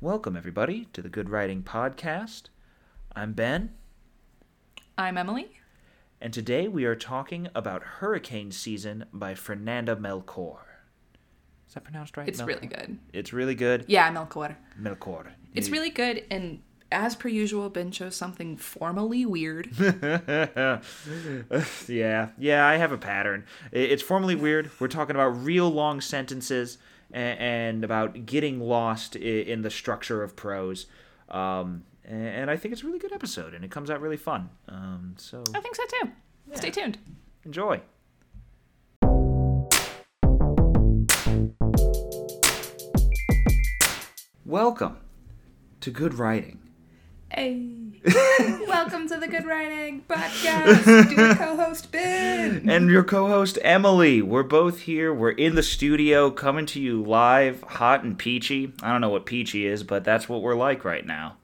Welcome, everybody, to the Good Writing Podcast. I'm Ben, I'm Emily. and today we are talking about Hurricane Season by Fernanda Melchor. Is that pronounced right? It's Melchor? really good. It's really good. Yeah, Melchor. Melchor. It's really good, and as per usual, Ben chose something formally weird. yeah, yeah, I have a pattern. It's formally weird. We're talking about real long sentences and about getting lost in the structure of prose. Um, a- and I think it's a really good episode, and it comes out really fun. Um, so I think so too. Stay tuned. enjoy. Welcome to Good Writing. Hey. Welcome to the Good Writing Podcast. Co-host Ben. and your co-host Emily. We're both here. We're in the studio, coming to you live, hot and peachy. I don't know what peachy is, but that's what we're like right now.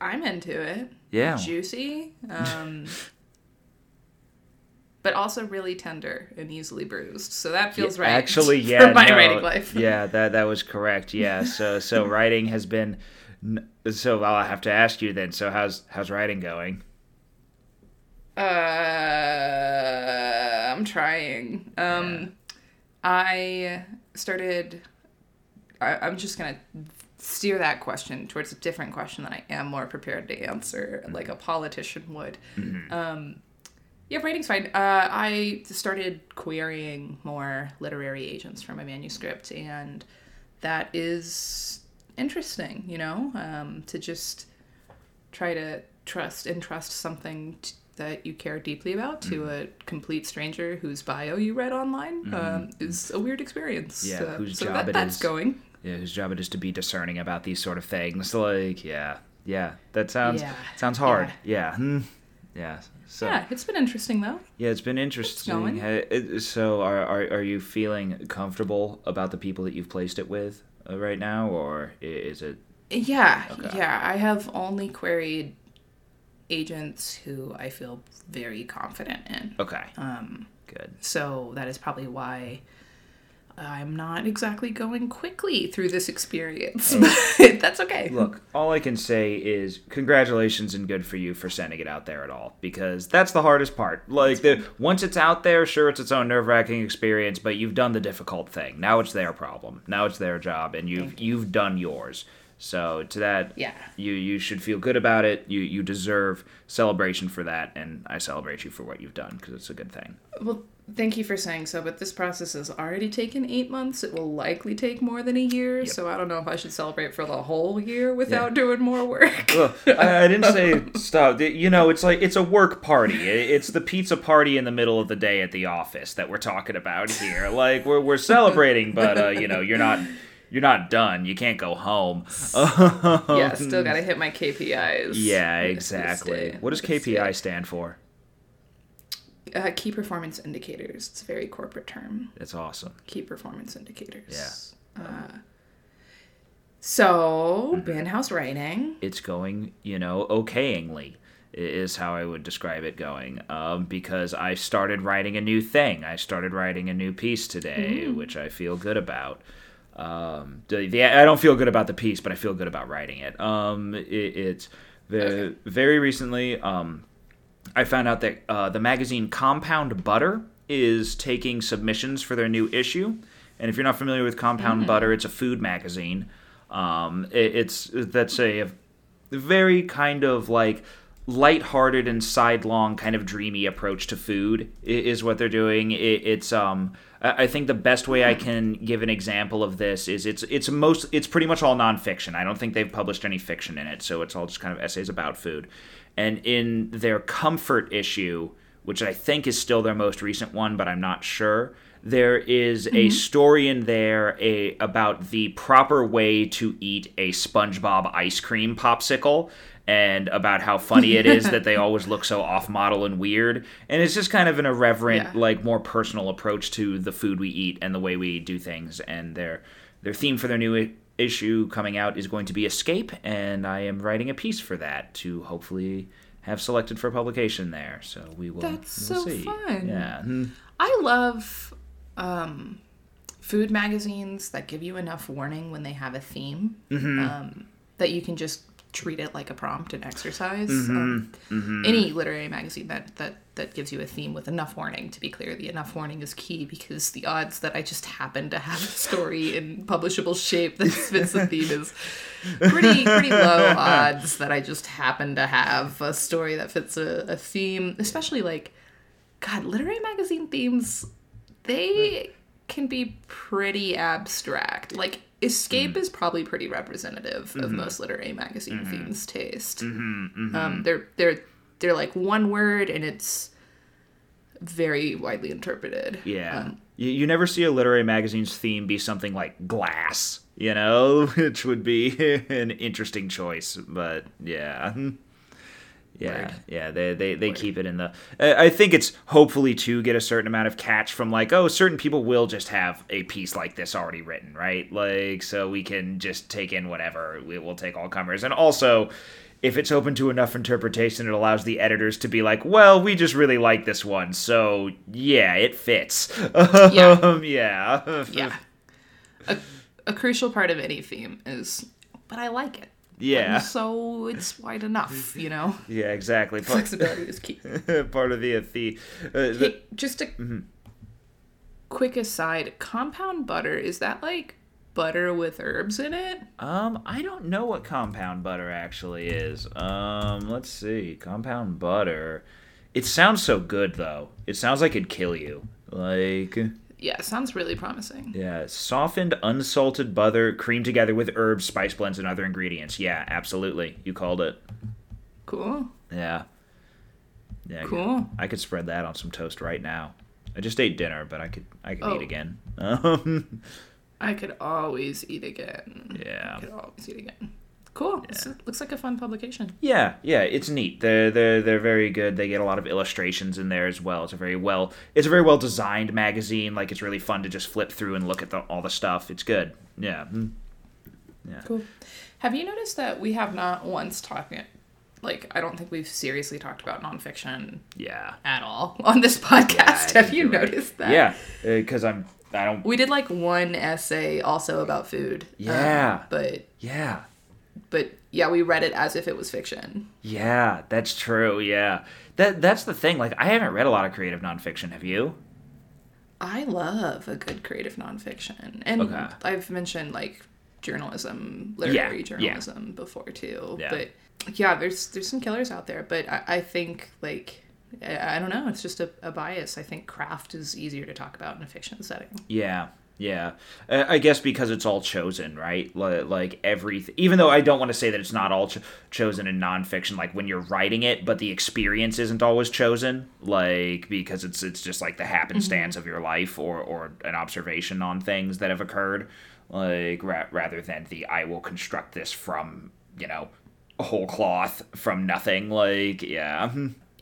I'm into it. Yeah. Juicy. Um, but also really tender and easily bruised. So that feels right. Actually, yeah, For my no, writing life. yeah, that that was correct. Yeah, so so writing has been. So I'll have to ask you then. So how's how's writing going? Uh, I'm trying. Um, I started. I, I'm just gonna steer that question towards a different question that I am more prepared to answer, like a politician would. Um, yeah, writing's fine. Uh, I started querying more literary agents for my manuscript, and that is interesting. You know, um, to just try to trust and trust something t- that you care deeply about to a complete stranger whose bio you read online um, is a weird experience. Yeah, Uh, whose so job that, it that's is. going. Yeah, whose job it is to be discerning about these sort of things. Like, yeah, yeah, that sounds Yeah, sounds hard. Yeah, hmm. yeah. So Yeah, it's been interesting though. Yeah, it's been interesting. going. So, are, are are you feeling comfortable about the people that you've placed it with right now, or is it? Yeah, Okay. yeah. I have only queried agents who I feel very confident in. Okay, Um, good. so that is probably why I'm not exactly going quickly through this experience. But that's okay. Look, all I can say is congratulations and good for you for sending it out there at all, because that's the hardest part. Like, the once it's out there, sure, it's its own nerve wracking experience, but you've done the difficult thing. Now it's their problem. Now it's their job, and you've you've done yours. So to that, Yeah. you you should feel good about it. You you deserve celebration for that, and I celebrate you for what you've done because it's a good thing. Well, thank you for saying so, but this process has already taken eight months. It will likely take more than a year, so I don't know if I should celebrate for the whole year without doing more work. Look, I, I didn't say stop. You know, it's like it's a work party. It's the pizza party in the middle of the day at the office that we're talking about here. Like we're we're celebrating, but uh, you know, you're not you're not done. You can't go home. yeah, still gotta hit my KPIs. Yeah, exactly. What does KPI stand for? Uh, key performance indicators. It's a very corporate term. It's awesome. Key performance indicators. Yeah. Uh, so, Mm-hmm. Ben, how's writing? it's going, you know, okayingly is how I would describe it going. Um, because I started writing a new thing. I started writing a new piece today, which I feel good about. Um, the, the, I don't feel good about the piece, but I feel good about writing it. Um, it it's the, very recently. Um, I found out that uh, the magazine Compound Butter is taking submissions for their new issue. And if you're not familiar with Compound Butter, it's a food magazine. Um, it, it's that's a, very kind of like lighthearted and sidelong kind of dreamy approach to food is what they're doing. It, it's um I I think the best way I can give an example of this is it's it's most it's pretty much all nonfiction. I don't think they've published any fiction in it, so it's all just kind of essays about food. And in their comfort issue, which I think is still their most recent one, but I'm not sure. There is a mm-hmm. story in there a about the proper way to eat a SpongeBob ice cream popsicle and about how funny it is that they always look so off model and weird. And it's just kind of an irreverent, Yeah. like more personal approach to the food we eat and the way we do things. And their their theme for their new i- issue coming out is going to be escape, and I am writing a piece for that to hopefully have selected for publication there. So we will. That's we will so see. fun. Yeah. Hmm. I love um, food magazines that give you enough warning when they have a theme Mm-hmm. um, that you can just treat it like a prompt and exercise. Mm-hmm. Um, Any literary magazine that, that that gives you a theme with enough warning. To be clear, the enough warning is key because the odds that I just happen to have a story in publishable shape that fits the theme is pretty pretty low odds that I just happen to have a story that fits a, a theme, especially like God, literary magazine themes, they can be pretty abstract. Like Escape mm. is probably pretty representative of mm-hmm. most literary magazine mm-hmm. themes taste. Mm-hmm, um, they're they're they're like one word and it's very widely interpreted. Yeah. Um, you, you never see a literary magazine's theme be something like glass, you know, which would be an interesting choice. But yeah. Yeah, yeah, they they, they keep it in the. I I think it's hopefully to get a certain amount of catch from like, oh, certain people will just have a piece like this already written, right? Like, so we can just take in whatever. We will take all comers, and also, if it's open to enough interpretation, it allows the editors to be like, well, we just really like this one, so yeah, it fits. Yeah. Um, yeah, yeah. A, a crucial part of any theme is, but I like it. Yeah, So it's wide enough, you know? yeah, exactly. Part, Flexibility is key. part of the the, uh, the Hey, just a quick aside compound butter, is that like butter with herbs in it? Um, I don't know what compound butter actually is. Um, let's see. Compound butter. It sounds so good though. It sounds like it'd kill you. Like Yeah, sounds really promising. yeah, softened unsalted butter creamed together with herbs, spice blends and other ingredients. Yeah, absolutely. You called it. Cool. Yeah. Yeah. I could- Cool. I could spread that on some toast right now. I just ate dinner, but I could I could Oh. eat again. Um, I could always eat again. yeah. I could always eat again. Cool. This looks like a fun publication. Yeah, yeah, it's neat. They're they're they're very good. They get a lot of illustrations in there as well. It's a very well it's a very well designed magazine. Like it's really fun to just flip through and look at the, all the stuff. It's good. Yeah. Mm. Cool. Have you noticed that we have not once talked, like, I don't think we've seriously talked about nonfiction Yeah. at all on this podcast? I have you you're right. noticed that? Yeah, because I'm I don't. We did like one essay also about food. um, Yeah. but Yeah. But yeah, we read it as if it was fiction. Yeah, that's true. Yeah. That that's the thing. Like I haven't read a lot of creative nonfiction. Have you? I love a good creative nonfiction, and Okay. I've mentioned like journalism, literary yeah. journalism before too. Yeah. But yeah, there's there's some killers out there, but I, I think like I, I don't know, it's just a, a bias. I think craft is easier to talk about in a fiction setting. Yeah, yeah. Uh, I guess because it's all chosen, right? Like, everything. Even though I don't want to say that it's not all cho- chosen in nonfiction, like when you're writing it, but the experience isn't always chosen, like because it's it's just like the happenstance of your life or or an observation on things that have occurred, like ra- rather than the I will construct this from you know a whole cloth from nothing. Like yeah,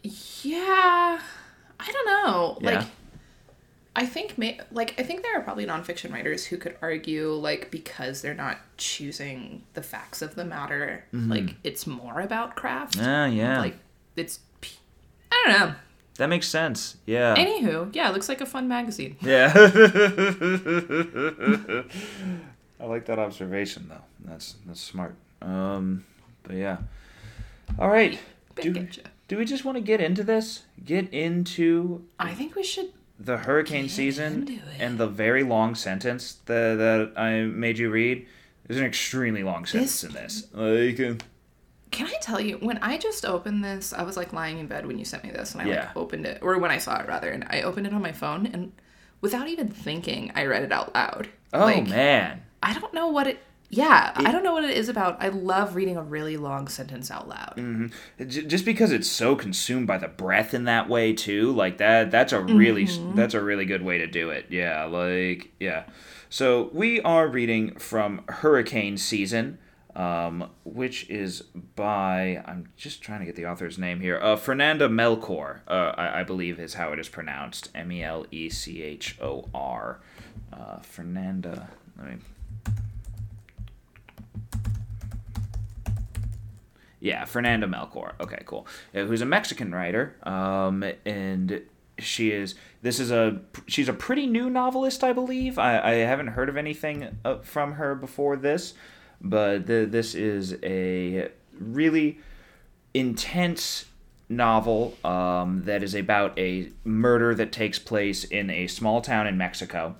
Yeah, I don't know. Yeah. Like, I think may like I think there are probably nonfiction writers who could argue like because they're not choosing the facts of the matter, like it's more about craft. ah, yeah. Like it's, I don't know. that makes sense. Yeah. Anywho, yeah, it looks like a fun magazine. Yeah. I like that observation though. That's that's smart. Um but yeah. All right. Do, do we just want to get into this? Get into I think we should. The hurricane season and the very long sentence that, that I made you read. There's an extremely long sentence in this. Like uh, Can I tell you when I just opened this? I was like lying in bed when you sent me this, and I Yeah. like opened it, or when I saw it rather, and I opened it on my phone, and without even thinking, I read it out loud. Oh like, man. I don't know what it. Yeah, I don't know what it is about. I love reading a really long sentence out loud. J- just because it's so consumed by the breath in that way too like that that's a really that's a really good way to do it yeah like yeah so we are reading from hurricane season um, which is by i'm just trying to get the author's name here uh, fernanda melchor uh, I, I believe is how it is pronounced M E L E C H O R. uh, fernanda let me Yeah, Fernanda Melchor. Okay, cool. Uh, Who's a Mexican writer, um, and she is this is a she's a pretty new novelist i believe i, I haven't heard of anything uh, from her before this but the, this is a really intense novel um, that is about a murder that takes place in a small town in mexico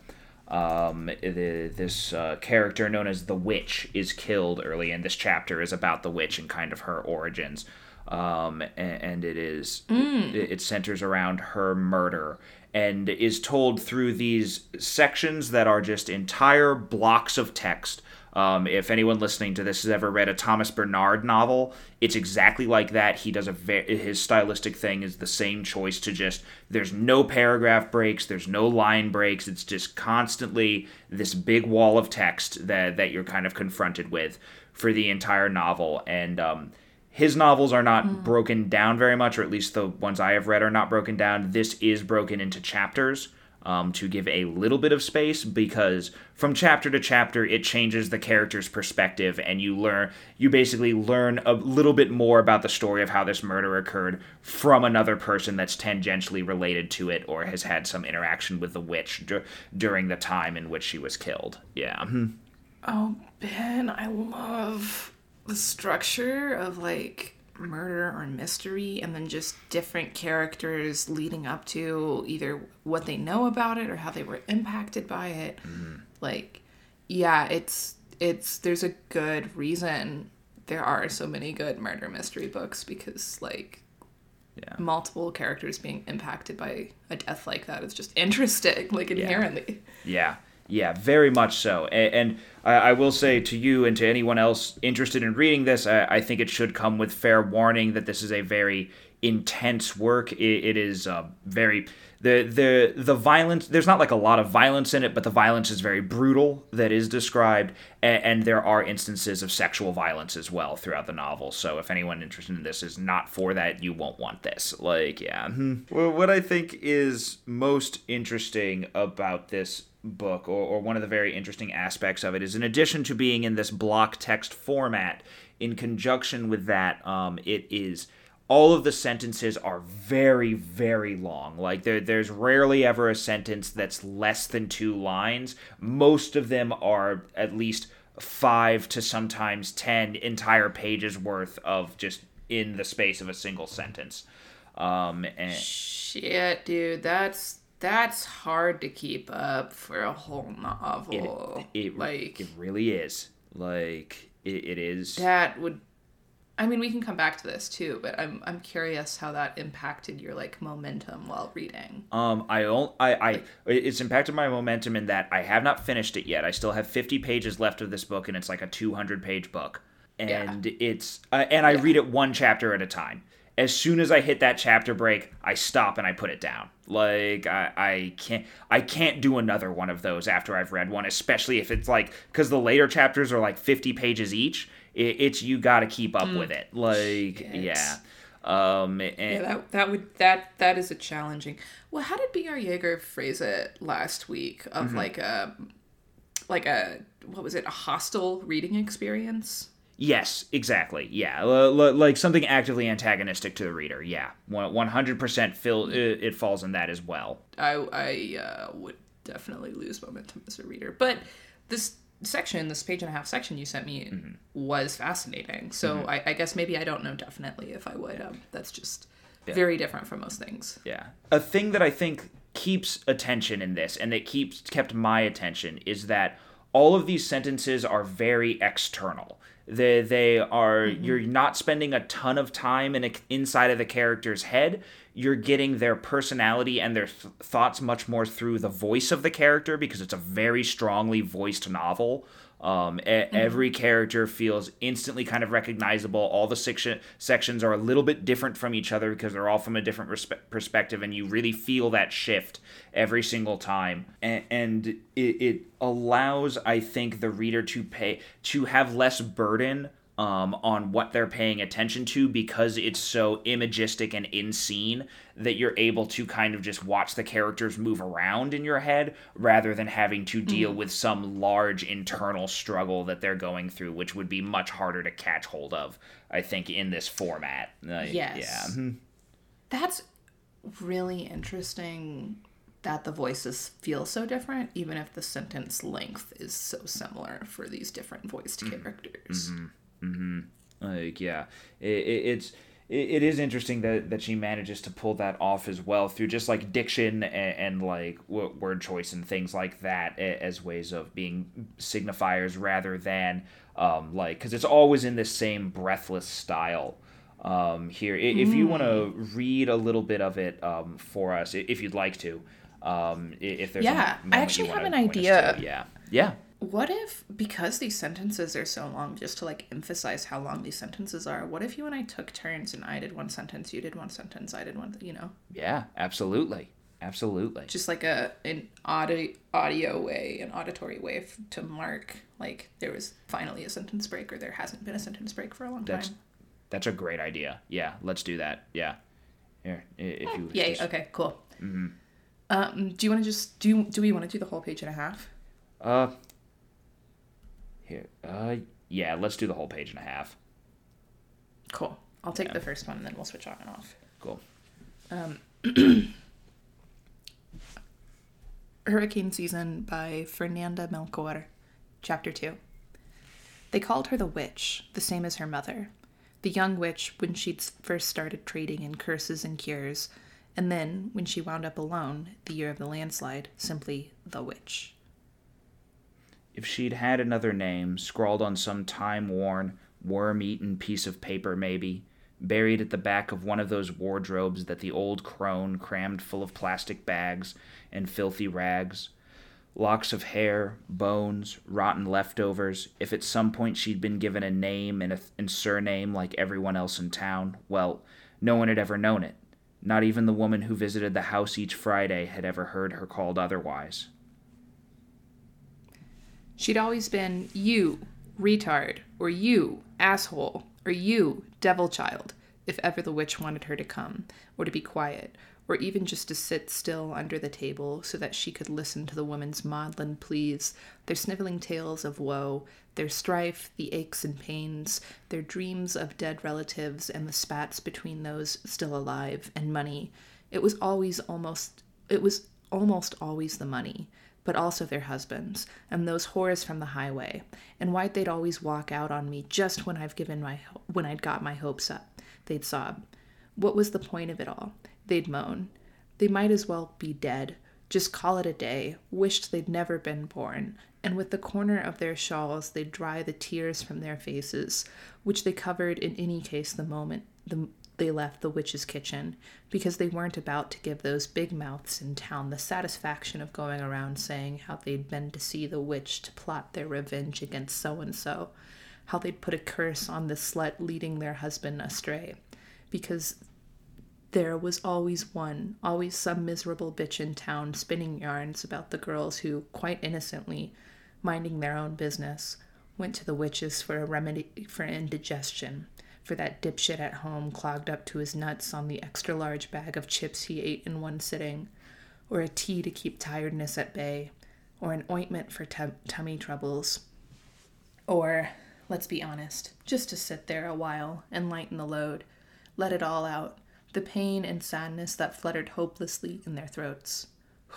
um, the, this uh, character known as the witch is killed early and this chapter is about the witch and kind of her origins um, and, and it is Mm. it, it centers around her murder and is told through these sections that are just entire blocks of text. Um, if anyone listening to this has ever read a Thomas Bernhard novel, it's exactly like that. He does a his stylistic thing is the same choice to just there's no paragraph breaks, there's no line breaks. It's just constantly this big wall of text that that you're kind of confronted with for the entire novel, and um, his novels are not broken down very much, or at least the ones I have read are not broken down. This is broken into chapters um, to give a little bit of space because from chapter to chapter it changes the character's perspective, and you learn you basically learn a little bit more about the story of how this murder occurred from another person that's tangentially related to it or has had some interaction with the witch dur- during the time in which she was killed. Yeah. Mhm. Oh, Ben, I love the structure of like murder or mystery and then just different characters leading up to either what they know about it or how they were impacted by it. Mm-hmm. Like, yeah, it's it's there's a good reason there are so many good murder mystery books because like Yeah. multiple characters being impacted by a death like that is just interesting, like inherently. Yeah, yeah, very much so. And, and I, I will say to you and to anyone else interested in reading this, I, I think it should come with fair warning that this is a very intense work. It, it is uh, very the the the violence. There's not like a lot of violence in it, but the violence is very brutal that is described, and, and there are instances of sexual violence as well throughout the novel. So if anyone interested in this is not for that, you won't want this. Like, yeah. mhm. Well, what I think is most interesting about this book, or, or one of the very interesting aspects of it, is in addition to being in this block text format, in conjunction with that, um, it is all of the sentences are very very long. Like there, there's rarely ever a sentence that's less than two lines. Most of them are at least five to sometimes ten entire pages worth of just in the space of a single sentence. Um and Shit, dude, that's that's hard to keep up for a whole novel. it like it really is like it, it is that would I mean, we can come back to this too, but I'm I'm curious how that impacted your like momentum while reading. Um, I don't. I, I. It's impacted my momentum in that I have not finished it yet. I still have 50 pages left of this book, and it's like a 200 page book, and it's uh, and I read it one chapter at a time. As soon as I hit that chapter break, I stop and I put it down. Like I, I can't. I can't do another one of those after I've read one, especially if it's like because the later chapters are like 50 pages each. It, it's you got to keep up with it. Like Shit. yeah. Um, and, Yeah, that that would that that is a challenging. Well, how did B.R. Yeager phrase it last week of Mm-hmm. like a like a what was it a hostile reading experience? Yes, exactly. Yeah, L- l- like something actively antagonistic to the reader. Yeah, one hundred percent. Fill it, falls in that as well. I I uh, would definitely lose momentum as a reader. But this section, this page and a half section you sent me, Mm-hmm. was fascinating. So I, I guess maybe I don't know definitely if I would. Um, that's just very different from most things. Yeah, a thing that I think keeps attention in this, and that keeps kept my attention, is that all of these sentences are very external. They they are mm-hmm. you're not spending a ton of time in a, inside of the character's head. You're getting their personality and their th- thoughts much more through the voice of the character because it's a very strongly voiced novel. Um, e- Every character feels instantly kind of recognizable. All the section sections are a little bit different from each other because they're all from a different respe- perspective, and you really feel that shift every single time. And, and it, it allows, I think, the reader to pay to have less burden um, on what they're paying attention to because it's so imagistic and in scene that you're able to kind of just watch the characters move around in your head rather than having to deal with some large internal struggle that they're going through, which would be much harder to catch hold of, I think, in this format. Like, Yes. Yeah. Mhm. That's really interesting that the voices feel so different, even if the sentence length is so similar for these different voiced characters. Like, yeah, it, it, it's it, is interesting that that she manages to pull that off as well through just like diction and, and like w- word choice and things like that as ways of being signifiers rather than um, like because it's always in this same breathless style. Um, here, if you want to read a little bit of it um, for us, if you'd like to, um, if there's Yeah, I actually have an idea. to. Yeah, yeah. What if, because these sentences are so long, just to like emphasize how long these sentences are, what if you and I took turns and I did one sentence, you did one sentence, I did one, you know? Yeah, absolutely. Absolutely. Just like a an audio, audio way, an auditory way f- to mark like there was finally a sentence break or there hasn't been a sentence break for a long That's time. that's a great idea. Yeah, let's do that. Yeah. Here, if you Yay, just- okay, cool. Um, do you want to just, do, do we want to do the whole page and a half? uh here. Uh yeah, let's do the whole page and a half. Cool. I'll take the first one and then we'll switch on and off. Cool. Um, Hurricane Season by Fernanda Melchor, Chapter 2. They called her the witch, the same as her mother. The young witch when she'd first started trading in curses and cures, and then, when she wound up alone, the year of the landslide, simply the witch. If she'd had another name, scrawled on some time worn, worm eaten piece of paper, maybe, buried at the back of one of those wardrobes that the old crone crammed full of plastic bags and filthy rags, locks of hair, bones, rotten leftovers, if at some point she'd been given a name and a and surname like everyone else in town, well, no one had ever known it. Not even the woman who visited the house each Friday had ever heard her called otherwise. She'd always been you, retard, or you, asshole, or you, devil child, if ever the witch wanted her to come, or to be quiet, or even just to sit still under the table so that she could listen to the women's maudlin pleas, their sniveling tales of woe, their strife, the aches and pains, their dreams of dead relatives and the spats between those still alive, and money. It was always almost it was almost always the money but also their husbands, and those whores from the highway, and why they'd always walk out on me just when I've given my when I'd got my hopes up. They'd sob. What was the point of it all? They'd moan. They might as well be dead. Just call it a day. Wished they'd never been born. And with the corner of their shawls, they'd dry the tears from their faces, which they covered in any case the moment the they left the witch's kitchen because they weren't about to give those big mouths in town the satisfaction of going around saying how they'd been to see the witch to plot their revenge against so and so, how they'd put a curse on the slut leading their husband astray, because there was always one, always some miserable bitch in town spinning yarns about the girls who, quite innocently, minding their own business, went to the witches for a remedy for indigestion, for that dipshit at home clogged up to his nuts on the extra large bag of chips he ate in one sitting, or a tea to keep tiredness at bay, or an ointment for tum- tummy troubles, or, let's be honest, just to sit there a while and lighten the load, let it all out, the pain and sadness that fluttered hopelessly in their throats.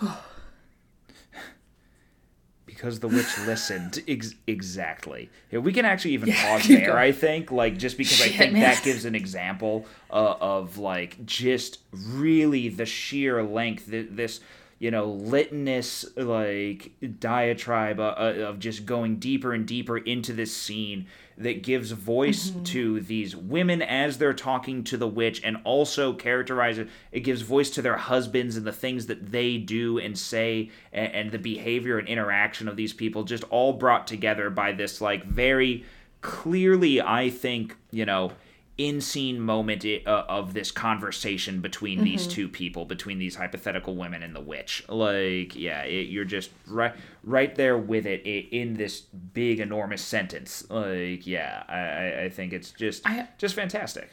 because the witch listened ex- exactly here we can actually even Yeah, pause there going. i think like just because i think man. that gives an example uh, of like just really the sheer length th- this you know litmus like diatribe uh, uh, of just going deeper and deeper into this scene that gives voice Mm-hmm. to these women as they're talking to the witch and also characterizes it gives voice to their husbands and the things that they do and say and, and the behavior and interaction of these people just all brought together by this like very clearly i think you know in scene moment uh, of this conversation between these Mm-hmm. two people between these hypothetical women and the witch. Like yeah it, you're just right right there with it in this big enormous sentence. Like yeah i I- think it's just I- just fantastic.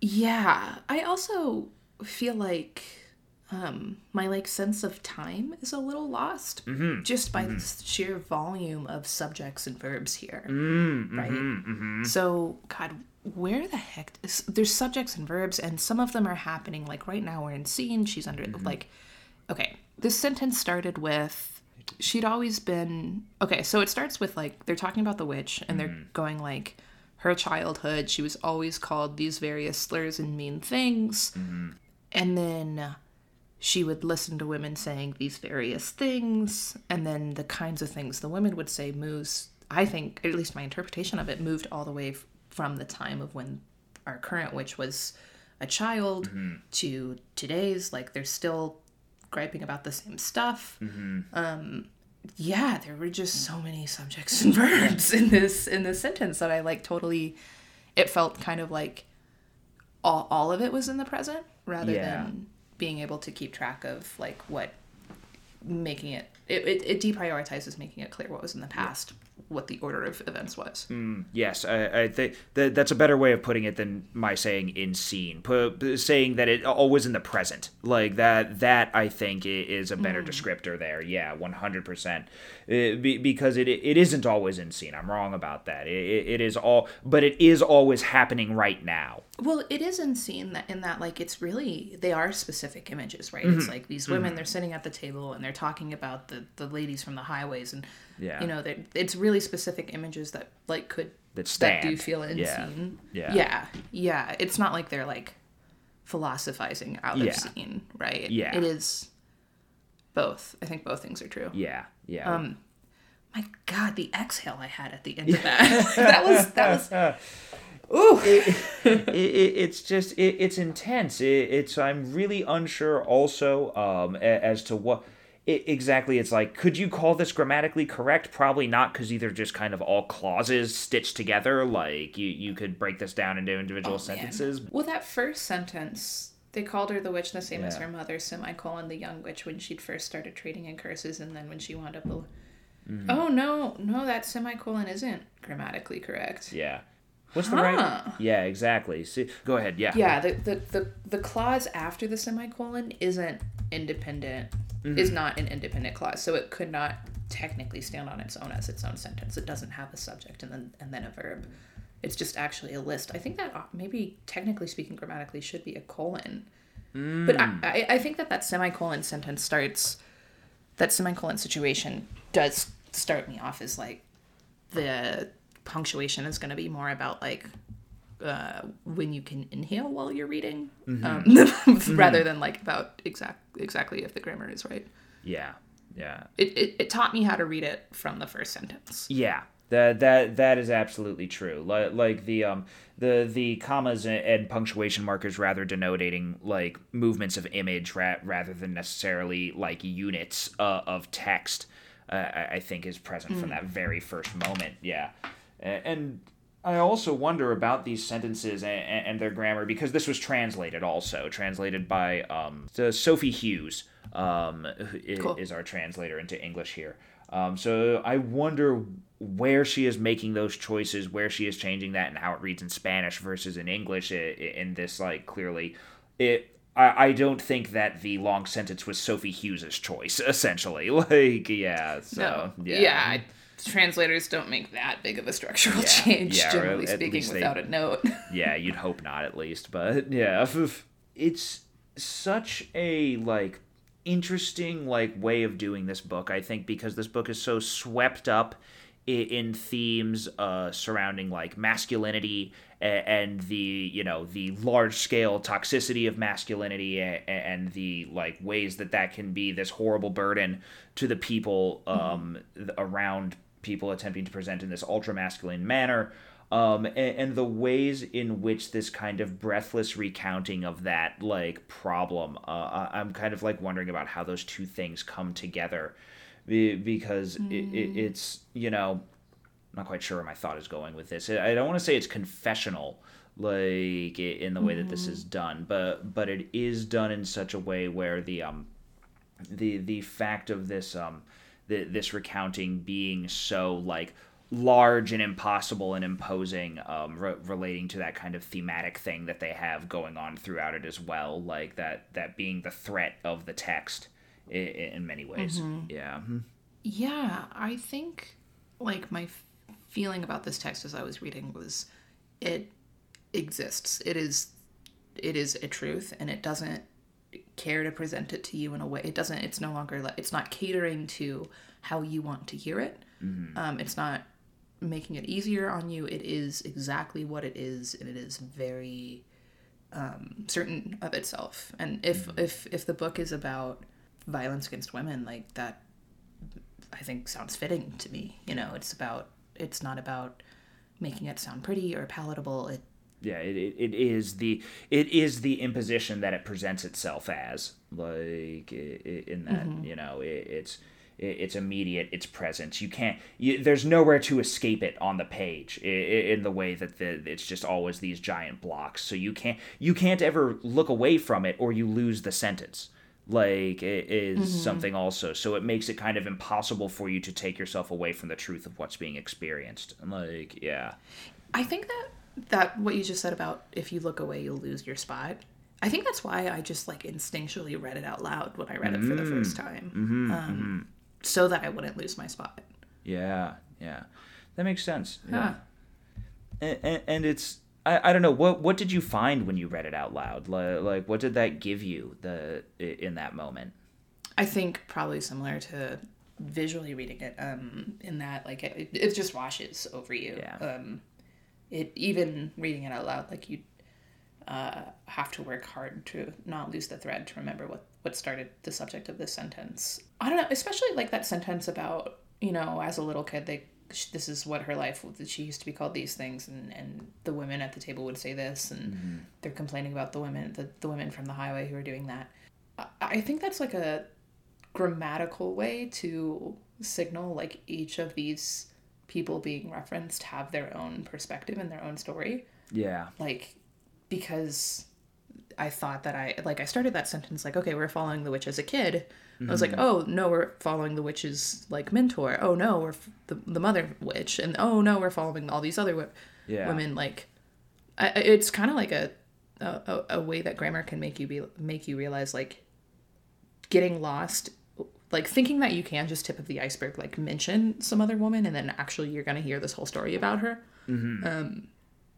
Yeah, I also feel like um my like sense of time is a little lost just by the sheer volume of subjects and verbs here. Right? So god where the heck is, there's subjects and verbs and some of them are happening like right now we're in scene she's under mm-hmm. like okay this sentence started with she'd always been okay so it starts with like they're talking about the witch and they're mm. going like her childhood she was always called these various slurs and mean things mm-hmm. and then she would listen to women saying these various things and then the kinds of things the women would say moves i think at least my interpretation of it moved all the way from the time of when our current witch was a child to today's like they're still griping about the same stuff. Um yeah there were just so many subjects and verbs in this in this sentence that i like totally it felt kind of like all, all of it was in the present rather Yeah. than being able to keep track of like what making it it, it it deprioritizes making it clear what was in the past what the order of events was mm, Yes, I, I think that that's a better way of putting it than my saying in scene. P- saying that it always in the present, like that. That I think is a better mm. descriptor there. Yeah, one hundred percent. Uh, because it it isn't always in scene. I'm wrong about that. It, it, is all, but it is always happening right now. Well, it is in scene that in that like it's really they are specific images, right? Mm-hmm. It's like these mm-hmm. women they're sitting at the table and they're talking about the the ladies from the highways and Yeah. you know it's really specific images that like could That that do stand. feel in Yeah. Yeah. yeah, yeah. It's not like they're like philosophizing out Yeah. of scene, right? Yeah. it is both. I think both things are true. Yeah, yeah. Um, My God, the exhale I had at the end of that that was that was it, it, it's just it, it's intense it, it's i'm really unsure also um as to what it, exactly it's like could you call this grammatically correct probably not because either just kind of all clauses stitched together like you you could break this down into individual Oh, man. sentences Well, that first sentence, they called her the witch the same as her mother, semicolon, the young witch, when she'd first started trading in curses, and then when she wound up. A... Mm-hmm. Oh, no, no, that semicolon isn't grammatically correct. yeah what's the right Huh. yeah exactly See, go ahead yeah Yeah, the, the, the, the clause after the semicolon isn't independent, is not an independent clause, so it could not technically stand on its own as its own sentence. It doesn't have a subject and then and then a verb. It's just actually a list. I think that uh, maybe technically speaking, grammatically should be a colon. But I, I, I think that that semicolon sentence starts, that semicolon situation does start me off as like the punctuation is going to be more about like uh, when you can inhale while you're reading, um, rather than like about exact exactly if the grammar is right. yeah yeah It, it it taught me how to read it from the first sentence. Yeah, that that that is absolutely true. Like like the um the the commas and, and punctuation markers rather denoting like movements of image ra- rather than necessarily like units uh, of text. Uh, I, I think is present from that very first moment. Yeah, and. I also wonder about these sentences and, and their grammar because this was translated also translated by um, Sophie Hughes um, who Cool. is our translator into English here. Um, so I wonder where she is making those choices, where she is changing that, and how it reads in Spanish versus in English. In this, like clearly, it. I, I don't think that the long sentence was Sophie Hughes's choice. Essentially, like yeah. So no, yeah. yeah, I- translators don't make that big of a structural change, yeah, generally speaking, least they- without a note. yeah, you'd hope not at least, but yeah, it's such a like interesting like way of doing this book. I think because this book is so swept up in themes uh, surrounding like masculinity and the you know the large scale toxicity of masculinity and the like ways that that can be this horrible burden to the people um, th- around people attempting to present in this ultra masculine manner um, and, and the ways in which this kind of breathless recounting of that like problem uh, i'm kind of like wondering about how those two things come together be- because it, it, it's you know I'm not quite sure where my thought is going with this. I don't want to say it's confessional like in the way that this is done but but it is done in such a way where the um the the fact of this um the, this recounting being so like large and impossible and imposing um, re- relating to that kind of thematic thing that they have going on throughout it as well like that that being the threat of the text in, in many ways. Yeah. Yeah, I think like my f- feeling about this text as I was reading was it exists. It is it is a truth and it doesn't care to present it to you in a way. It doesn't it's no longer like it's not catering to how you want to hear it. Um it's not making it easier on you. It is exactly what it is and it is very um certain of itself. And if if if the book is about violence against women like that I think sounds fitting to me. You know, it's about it's not about making it sound pretty or palatable. It yeah it, it, is the it is the imposition that it presents itself as like in that mm-hmm. you know it, it's it, it's immediate it's presence you can't you, there's nowhere to escape it on the page in the way that the it's just always these giant blocks. So you can't you can't ever look away from it or you lose the sentence. Like it is mm-hmm. something also. So it makes it kind of impossible for you to take yourself away from the truth of what's being experienced. Like yeah. I think that that what you just said about if you look away you'll lose your spot. I think that's why I just like instinctually read it out loud when I read it for the first time, um, so that I wouldn't lose my spot. Yeah, yeah, that makes sense. Yeah, Huh. and, and, and it's I, I don't know what what did you find when you read it out loud? Like, like what did that give you the in that moment? I think probably similar to visually reading it um in that like it, it just washes over you Yeah. um it even reading it out loud like you uh have to work hard to not lose the thread to remember what what started the subject of this sentence. I don't know especially like that sentence about you know as a little kid they this is what her life was she used to be called these things and and the women at the table would say this and they're complaining about the women the, the women from the highway who are doing that. I, I think that's like a grammatical way to signal like each of these people being referenced have their own perspective and their own story. Yeah, like because i thought that i like i started that sentence like okay we're following the witch as a kid. I was like mm-hmm. oh no we're following the witch's like mentor. Oh no we're f- the, the mother witch. And oh no we're following all these other Yeah. women. Like I, it's kind of like a a- a way that grammar can make you be make you realize like getting lost like thinking that you can just tip of the iceberg like mention some other woman and then actually you're gonna hear this whole story about her um,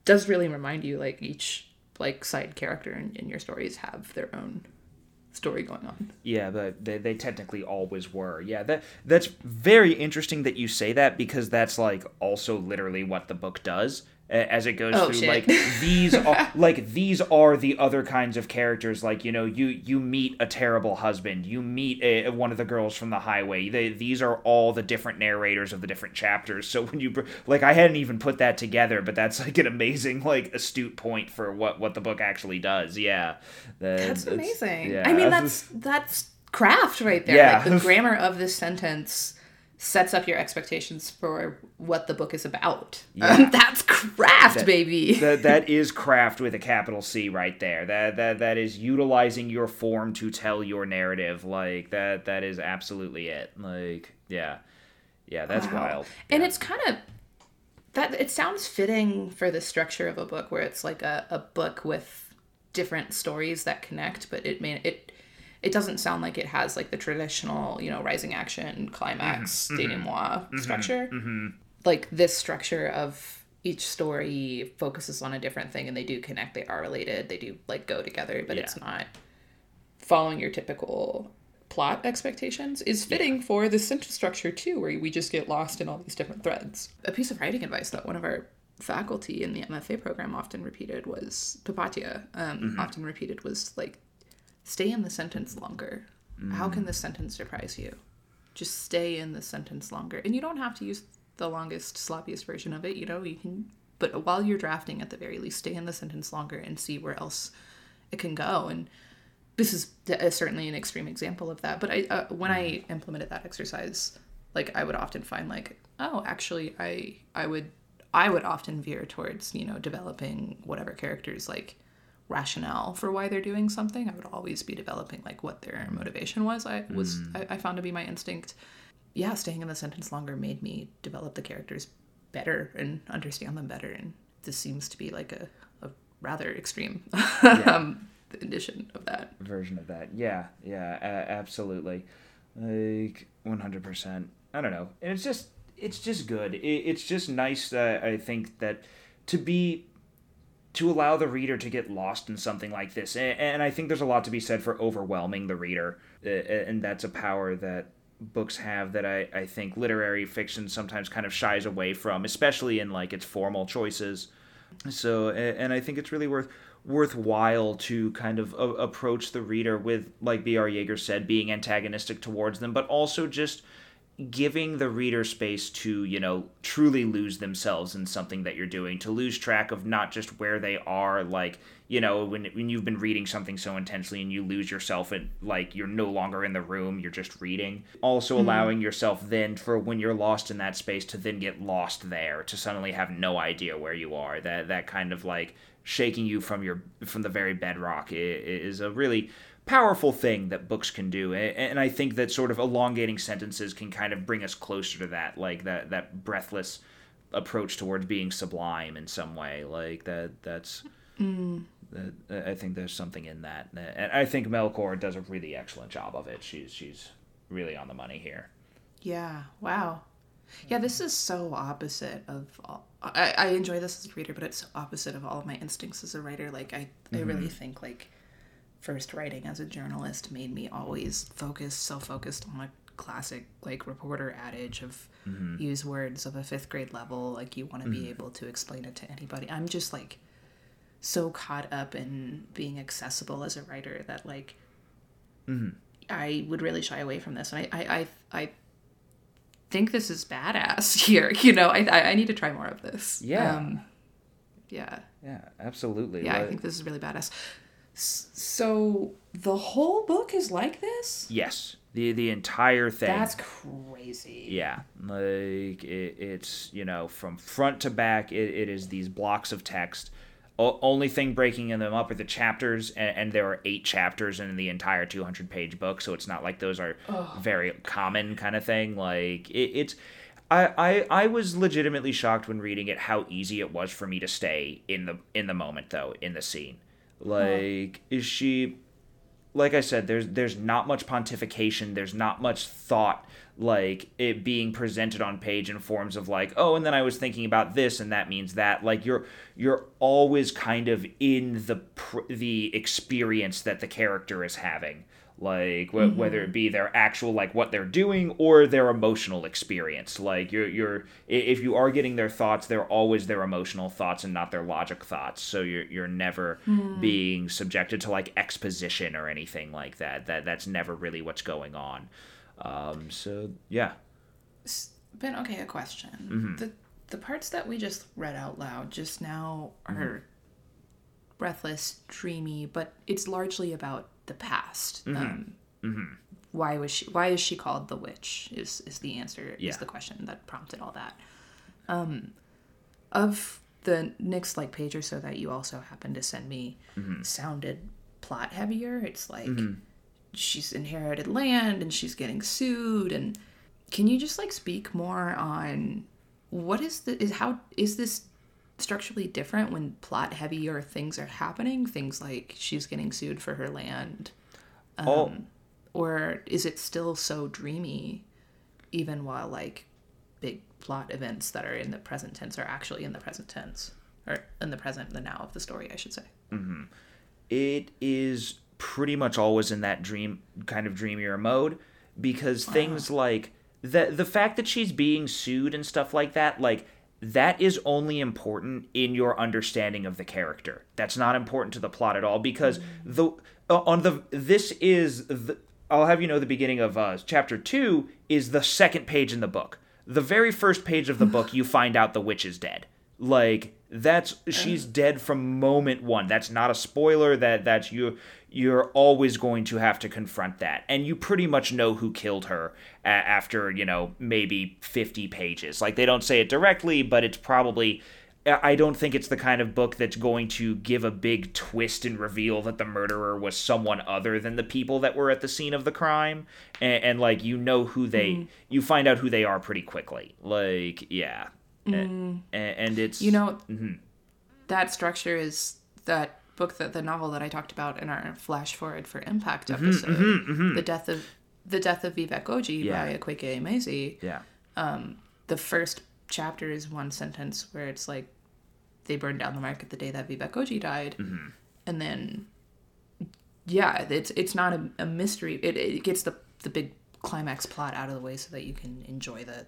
does really remind you like each like side character in, in your stories have their own story going on. Yeah, but they, they technically always were. Yeah, that that's very interesting that you say that because that's like also literally what the book does as it goes Oh, through shit. like these are like these are the other kinds of characters like you know you you meet a terrible husband you meet a, one of the girls from the highway they, these are all the different narrators of the different chapters so when you like i hadn't even put that together but that's like an amazing like astute point for what what the book actually does yeah That- that's amazing yeah, i mean that's- that's that's craft right there Yeah. like the grammar of this sentence sets up your expectations for what the book is about um, that's craft baby that that is craft with a capital C right there. That that that is utilizing your form to tell your narrative. Like that that is absolutely it. Like yeah. Yeah, that's Wow. wild. And it's kind of that it sounds fitting for the structure of a book where it's like a, a book with different stories that connect, but it may it it doesn't sound like it has like the traditional, you know, rising action, climax, mm-hmm. Mm-hmm. denouement mm-hmm. structure. Like this structure of each story focuses on a different thing and they do connect, they are related, they do like go together, but it's not following your typical plot expectations is fitting for the sentence structure too, where we just get lost in all these different threads. A piece of writing advice that one of our faculty in the MFA program often repeated was Papatia. Um, Often repeated was like, stay in the sentence longer. How can this sentence surprise you? Just stay in the sentence longer, and you don't have to use the longest, sloppiest version of it. You know, you can. But while you're drafting, at the very least, stay in the sentence longer and see where else it can go. And this is uh, certainly an extreme example of that but i uh, when i implemented that exercise like i would often find like oh actually i i would i would often veer towards you know developing whatever characters like rationale for why they're doing something i would always be developing like what their motivation was i was I, I found to be my instinct yeah staying in the sentence longer made me develop the characters better and understand them better. And this seems to be like a, a rather extreme um, edition of that. version of that. Yeah, yeah, a- absolutely. Like 100%. I don't know. And it's just it's just good. It, it's just nice that I think that to be to allow the reader to get lost in something like this. And, and I think there's a lot to be said for overwhelming the reader. Uh, And that's a power that books have that I, I think literary fiction sometimes kind of shies away from, especially in like its formal choices. So, and I think it's really worth worthwhile to kind of a- approach the reader with, like B.R. Yeager said, being antagonistic towards them, but also just giving the reader space to, you know, truly lose themselves in something that you're doing, to lose track of not just where they are, like, you know, when, when you've been reading something so intensely and you lose yourself and, like, you're no longer in the room, you're just reading. Also hmm. allowing yourself then, for when you're lost in that space, to then get lost there, to suddenly have no idea where you are. That, that kind of, like, shaking you from your from the very bedrock i- i- is a really powerful thing that books can do and i think that sort of elongating sentences can kind of bring us closer to that like that that breathless approach towards being sublime in some way like that that's mm. that, i think there's something in that and i think melchor does a really excellent job of it she's she's really on the money here Yeah. Wow. Yeah, this is so opposite of all. I, I enjoy this as a reader, but it's opposite of all of my instincts as a writer. Like I, I really mm-hmm. think like first writing as a journalist made me always focus, so focused on a classic like reporter adage of mm-hmm. use words of a fifth grade level. Like you want to be mm-hmm. able to explain it to anybody. I'm just like so caught up in being accessible as a writer that like mm-hmm. I would really shy away from this. And I, I, I, I think this is badass here. You know, I, I, need to try more of this. Yeah. Um, yeah. yeah absolutely Yeah. I think this is really badass. So the whole book is like this? yes the the entire thing That's crazy. Yeah, like it, it's you know from front to back, it, it is these blocks of text. O- only thing breaking them up are the chapters, and, and there are eight chapters in the entire 200 page book, so it's not like those are very common kind of thing. Like it, it's. I, I, I was legitimately shocked when reading it how easy it was for me to stay in the in the moment though in the scene Uh-huh. like is she like I said, there's there's not much pontification. There's not much thought like it being presented on page in forms of like, oh, and then I was thinking about this, and that means that. Like you're you're always kind of in the the experience that the character is having, like wh- whether mm-hmm. it be their actual like what they're doing or their emotional experience. Like you're you're if you are getting their thoughts, they're always their emotional thoughts and not their logic thoughts. So you're you're never hmm. being subjected to like exposition or anything like that. That that's never really what's going on. Um, so yeah, But okay, a question. Mm-hmm. The the parts that we just read out loud just now mm-hmm. are breathless, dreamy, but it's largely about the past. Um, Why was she? Why is she called the witch? Is is the answer? Yeah. Is the question that prompted all that? Um, of the next like page or so that you also happened to send me, sounded plot heavier. It's like she's inherited land and she's getting sued and can you just like speak more on what is the is how is this structurally different when plot heavier things are happening. Things like she's getting sued for her land oh. Um, or is it still so dreamy even while like big plot events that are in the present tense are actually in the present tense? Or in the present the now of the story i should say. Mm-hmm. It is pretty much always in that dream kind of dreamier mode because things like the the fact that she's being sued and stuff like that like that is only important in your understanding of the character. That's not important to the plot at all because the uh, on the this is the I'll have you know the beginning of uh, chapter 2 is the second page in the book. The very first page of the book you find out the witch is dead. Like that's she's dead from moment one. That's not a spoiler. That that's you you're always going to have to confront that and you pretty much know who killed her a- after you know maybe 50 pages like they don't say it directly but it's probably I don't think it's the kind of book that's going to give a big twist and reveal that the murderer was someone other than the people that were at the scene of the crime. And, and like, you know who they, you find out who they are pretty quickly. Like, yeah. and, and it's You know, Mhm. that structure is that book that the novel that I talked about in our flash forward for impact Mm-hmm, episode, the death of the death of Vivek Oji Yeah. by Akwaeke Emezi. yeah, The first chapter is one sentence where it's like they burned down the market the day that Vivek Oji died, Mm-hmm. and then yeah, it's it's not a, a mystery. It it gets the the big climax plot out of the way so that you can enjoy the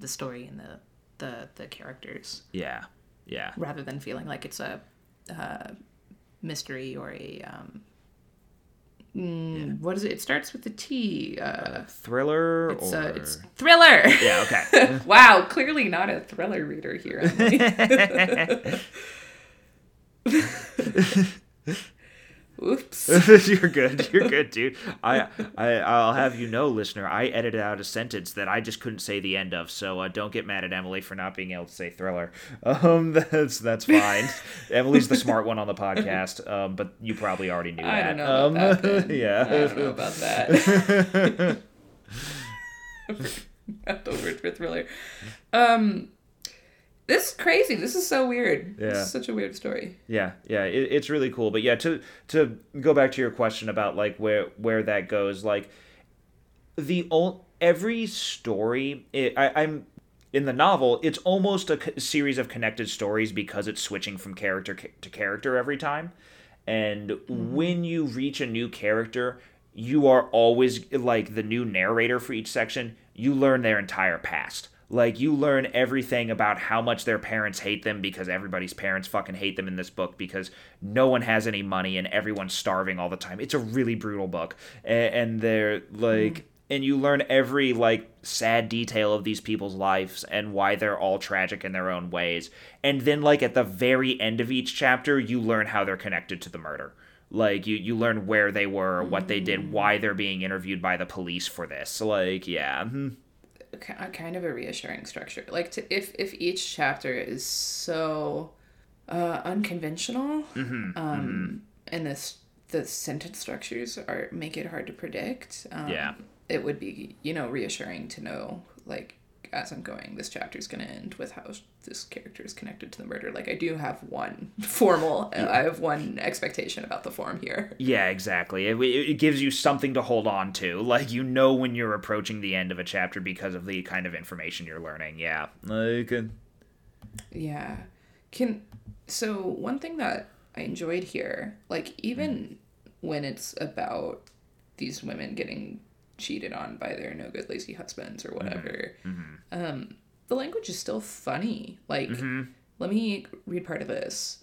the story and the the the characters yeah, yeah. rather than feeling like it's a uh, mystery or a um, mm, what is it? It starts with the T. Uh, Thriller it's or uh, it's thriller. yeah, okay. wow, clearly not a thriller reader here. Oops. you're good. You're good, dude. I, I, I'll have you know, listener. I edited out a sentence that I just couldn't say the end of. So uh, don't get mad at Emily for not being able to say thriller. Um, that's that's fine. Emily's the smart one on the podcast. Um, but you probably already knew that. I that. don't know um, about that. yeah. I don't know about that. Not the word for thriller. Um, this is crazy. This is so weird. This Yeah. is such a weird story. Yeah, yeah, it, it's really cool. But yeah, to to go back to your question about like where where that goes, like the ol- every story, it, I, I'm in the novel, it's almost a c- series of connected stories because it's switching from character ca- to character every time. And mm-hmm. when you reach a new character, you are always like the new narrator for each section. You learn their entire past. Like you learn everything about how much their parents hate them because everybody's parents fucking hate them in this book because no one has any money and everyone's starving all the time. It's a really brutal book, and, and they're like, mm. and you learn every like sad detail of these people's lives and why they're all tragic in their own ways. And then like at the very end of each chapter, you learn how they're connected to the murder. Like you, you learn where they were, what they did, mm. why they're being interviewed by the police for this. Like, yeah. Ki- a kind of a reassuring structure. Like to, if if each chapter is so uh, unconventional, um, and this the sentence structures are make it hard to predict. Um, Yeah. it would be you know reassuring to know like as I'm going, this chapter is going to end with how this character is connected to the murder. Like I do have one formal, I have one expectation about the form here. Yeah, exactly. It, it gives you something to hold on to. Like you know when you're approaching the end of a chapter because of the kind of information you're learning. Yeah. Like uh, Yeah. Can so one thing that I enjoyed here, like even when it's about these women getting cheated on by their no good lazy husbands or whatever, um, the language is still funny. Like, let me read part of this.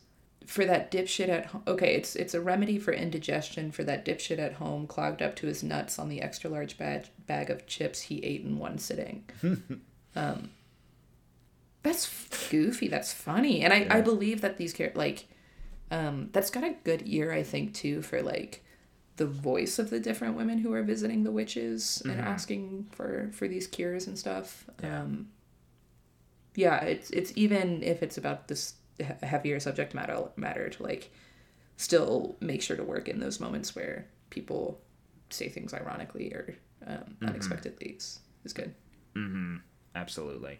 For that dipshit at home, okay, it's it's a remedy for indigestion for that dipshit at home clogged up to his nuts on the extra large bag bag of chips he ate in one sitting. um, that's goofy. That's funny, and I, I believe that these char- like, um, that's got a good ear. I think too for like the voice of the different women who are visiting the witches and asking for for these cures and stuff. Yeah. Um, yeah, it's it's even if it's about this heavier subject matter matter to like still make sure to work in those moments where people say things ironically or um, unexpectedly is, is good. absolutely.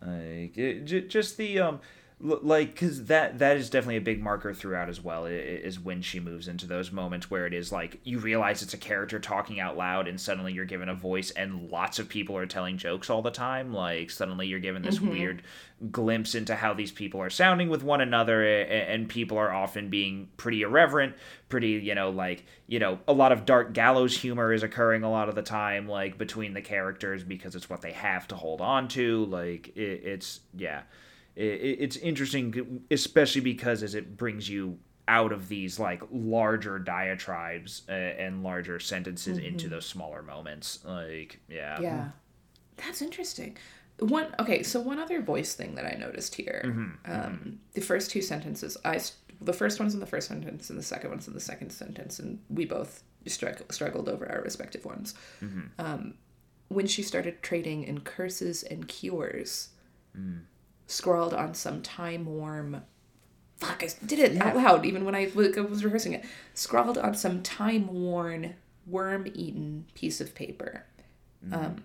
Like it, j- just the um like because that that is definitely a big marker throughout as well is when she moves into those moments where it is like you realize it's a character talking out loud and suddenly you're given a voice and lots of people are telling jokes all the time like suddenly you're given this mm-hmm. weird glimpse into how these people are sounding with one another and people are often being pretty irreverent pretty you know like you know a lot of dark gallows humor is occurring a lot of the time like between the characters because it's what they have to hold on to like it, it's yeah it's interesting especially because as it brings you out of these like larger diatribes uh, and larger sentences into those smaller moments like yeah Yeah, that's interesting. One okay, so one other voice thing that I noticed here. Um, the first two sentences, I the first one's in the first sentence, and the second one's in the second sentence, and we both strugg- struggled over our respective ones. Um, when she started trading in curses and cures, scrawled on some time warm. Fuck, I did it out loud even when I was was rehearsing it. Scrawled on some time worn, worm eaten piece of paper. Um,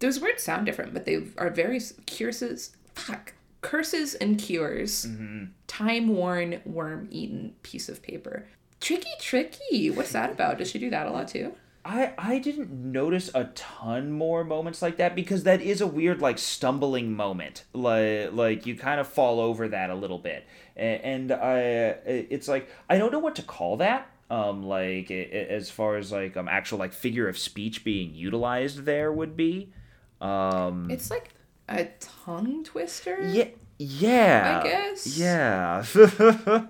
those words sound different, but they are very curses. Fuck. Curses and cures. Time worn, worm eaten piece of paper. Tricky, tricky. What's that about? Does she do that a lot too? I I didn't notice a ton more moments like that because that is a weird like stumbling moment. Like like you kind of fall over that a little bit, and, and I it's like I don't know what to call that. Um, like as far as like um actual like figure of speech being utilized there would be. Um, It's like a tongue twister. yeah. Yeah. I guess. Yeah.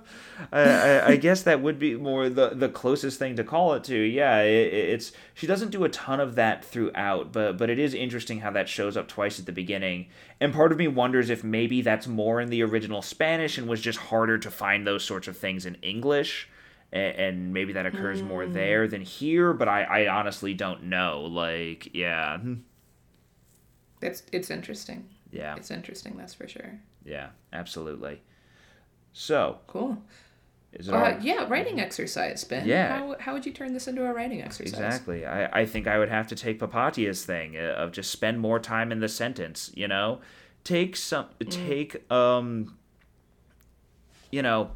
I, I, I guess that would be more the the closest thing to call it to. Yeah, it, it's she doesn't do a ton of that throughout, but but it is interesting how that shows up twice at the beginning. And part of me wonders if maybe that's more in the original Spanish and was just harder to find those sorts of things in English. And, and maybe that occurs more mm. there than here, but I, I honestly don't know. Like, yeah, It's it's interesting. yeah, It's interesting, that's for sure. yeah, absolutely. So, Coal. Is it Uh, our- yeah, writing exercise, Ben. Yeah. How, how would you turn this into a writing exercise? Exactly. I, I think I would have to take Papatia's thing uh, of just spend more time in the sentence, you know? Take some take um you know,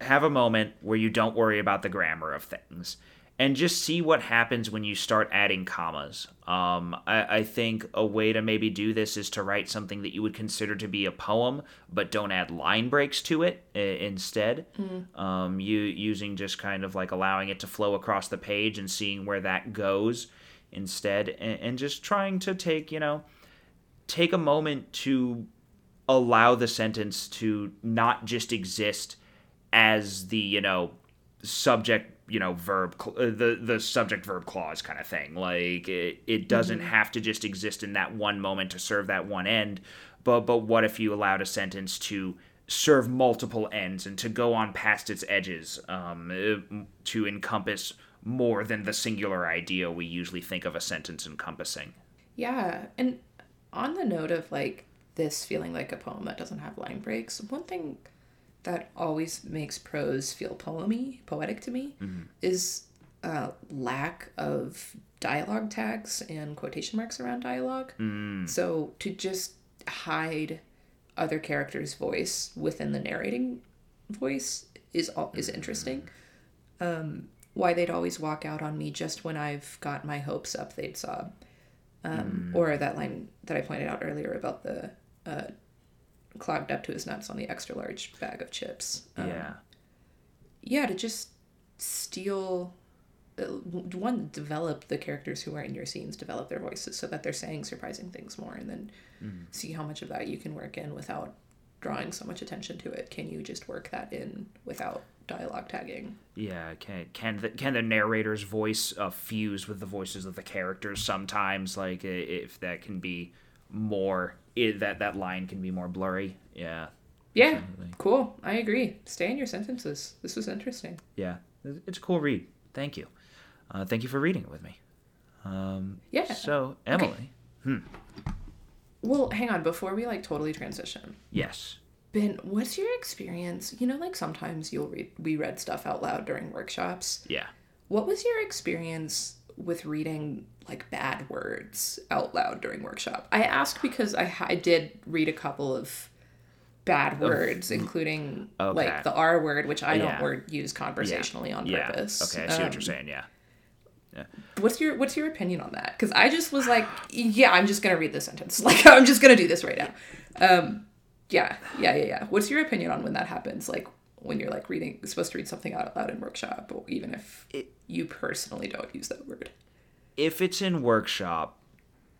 have a moment where you don't worry about the grammar of things and just see what happens when you start adding commas. Um, I, I think a way to maybe do this is to write something that you would consider to be a poem, but don't add line breaks to it uh, instead. Um, you using just kind of like allowing it to flow across the page and seeing where that goes instead, and, and just trying to take you know take a moment to allow the sentence to not just exist as the you know subject you know verb cl- uh, the the subject verb clause kind of thing. Like it, it doesn't have to just exist in that one moment to serve that one end but but what if you allowed a sentence to serve multiple ends and to go on past its edges um, uh, to encompass more than the singular idea we usually think of a sentence encompassing? Yeah, and on the note of like this feeling like a poem that doesn't have line breaks, one thing that always makes prose feel poemy, poetic to me, is uh, lack of dialogue tags and quotation marks around dialogue. So to just hide other characters' voice within the narrating voice is all is interesting. Um, why they'd always walk out on me just when I've got my hopes up, they'd sob um, or that line that I pointed out earlier about the uh, clogged up to his nuts on the extra large bag of chips. Um, yeah yeah, to just steal uh, one develop the characters who are in your scenes, develop their voices so that they're saying surprising things more, and then see how much of that you can work in without drawing so much attention to it. Can you just work that in without dialogue tagging? Yeah, can can the can the narrator's voice uh, fuse with the voices of the characters sometimes? Like if that can be more, i that that line can be more blurry. Yeah, Yeah, Definitely. cool. I agree. Stay in your sentences. This was interesting. yeah, it's a cool read. Thank you, uh, thank you for reading it with me. Um, Yeah. So Emily, Well, hang on. Before we like totally transition, yes, Ben, what's your experience? You know, like sometimes you'll read we read stuff out loud during workshops. yeah. What was your experience with reading like bad words out loud during workshop? I ask because I I did read a couple of bad words, including Okay. like the R word, which I don't word use conversationally on yeah. purpose. Okay, I see what Um, you're saying. Yeah. What's your What's your opinion on that? Because I just was like, yeah, I'm just gonna read this sentence. Like, I'm just gonna do this right now. Um, yeah, yeah, yeah, yeah. What's your opinion on when that happens? Like when you're like reading, supposed to read something out loud in workshop, or even if It- you personally don't use that word. if it's in workshop,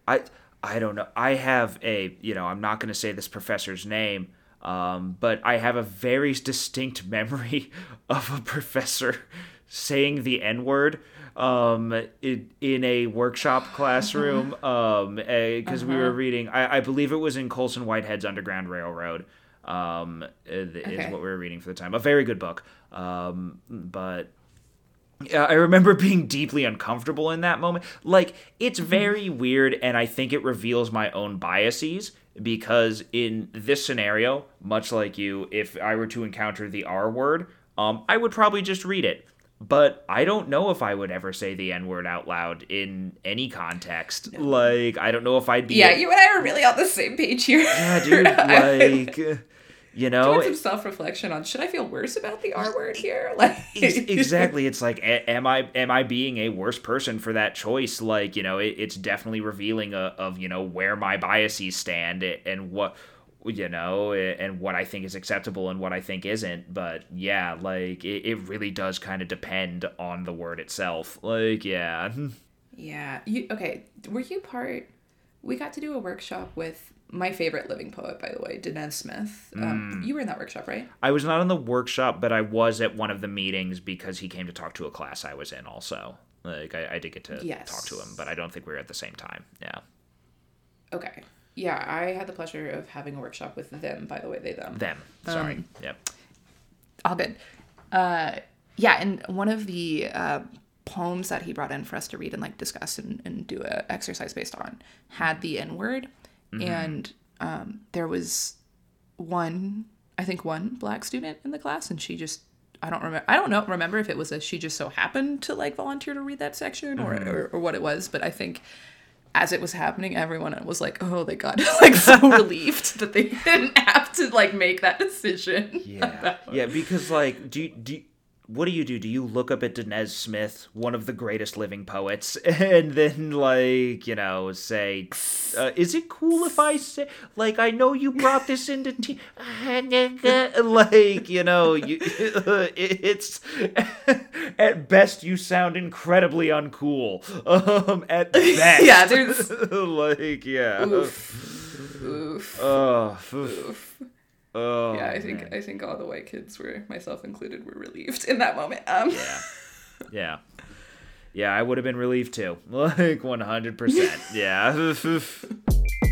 I I don't know. I have a you know I'm not going to say this professor's name, um, but I have a very distinct memory of a professor saying the N word um in, in a workshop classroom um because we were reading I, I believe it was in colson whitehead's underground railroad um is Okay. what we were reading for the time a very good book um but yeah, I remember being deeply uncomfortable in that moment. Like, it's very weird, and I think it reveals my own biases because in this scenario, much like you, if I were to encounter the R word, um, I would probably just read it. but I don't know if I would ever say the N word out loud in any context. Like, I don't know if I'd be. Yeah, you and I are really on the same page here. Yeah, dude. Like, you know. Doing some self reflection on should I feel worse about the R word here? Like, exactly. It's like, am I am I being a worse person for that choice? Like, you know, it, it's definitely revealing a, of you know where my biases stand and what you know and what I think is acceptable and what I think isn't. But yeah, like it, it really does kind of depend on the word itself. Like, yeah. Yeah. You okay? Were you part? We got to do a workshop with my favorite living poet, by the way, Danez Smith. Um, You were in that workshop, right? I was not in the workshop, but I was at one of the meetings because he came to talk to a class I was in also. Like I, I did get to Yes. talk to him, but I don't think we were at the same time. Yeah. Okay. Yeah, I had the pleasure of having a workshop with them. By the way, they them. Them. Sorry. Um, yep. all good. Uh, yeah, and one of the uh, poems that he brought in for us to read and like discuss and, and do a exercise based on had the N word, and um, there was one, I think one black student in the class, and she just. I don't remember. I don't know. Remember if it was a she just so happened to like volunteer to read that section or, or, or what it was. But I think as it was happening, everyone was like, "Oh, they got like so relieved that they didn't have to like make that decision." Yeah. yeah, because like do you, do you- what do you do? Do you look up at Danez Smith, one of the greatest living poets, and then like, you know, say uh, is it cool if I say like I know you brought this into tea like, you know, you it's at best you sound incredibly uncool. Um at best. Yeah, there's- like yeah. Oof. Oof. Oh, oof. Oof. Oh. Yeah, I think man. I think all the white kids were, myself included, were relieved in that moment. Um, Yeah. Yeah. Yeah, I would have been relieved too. Like 100%. Yeah.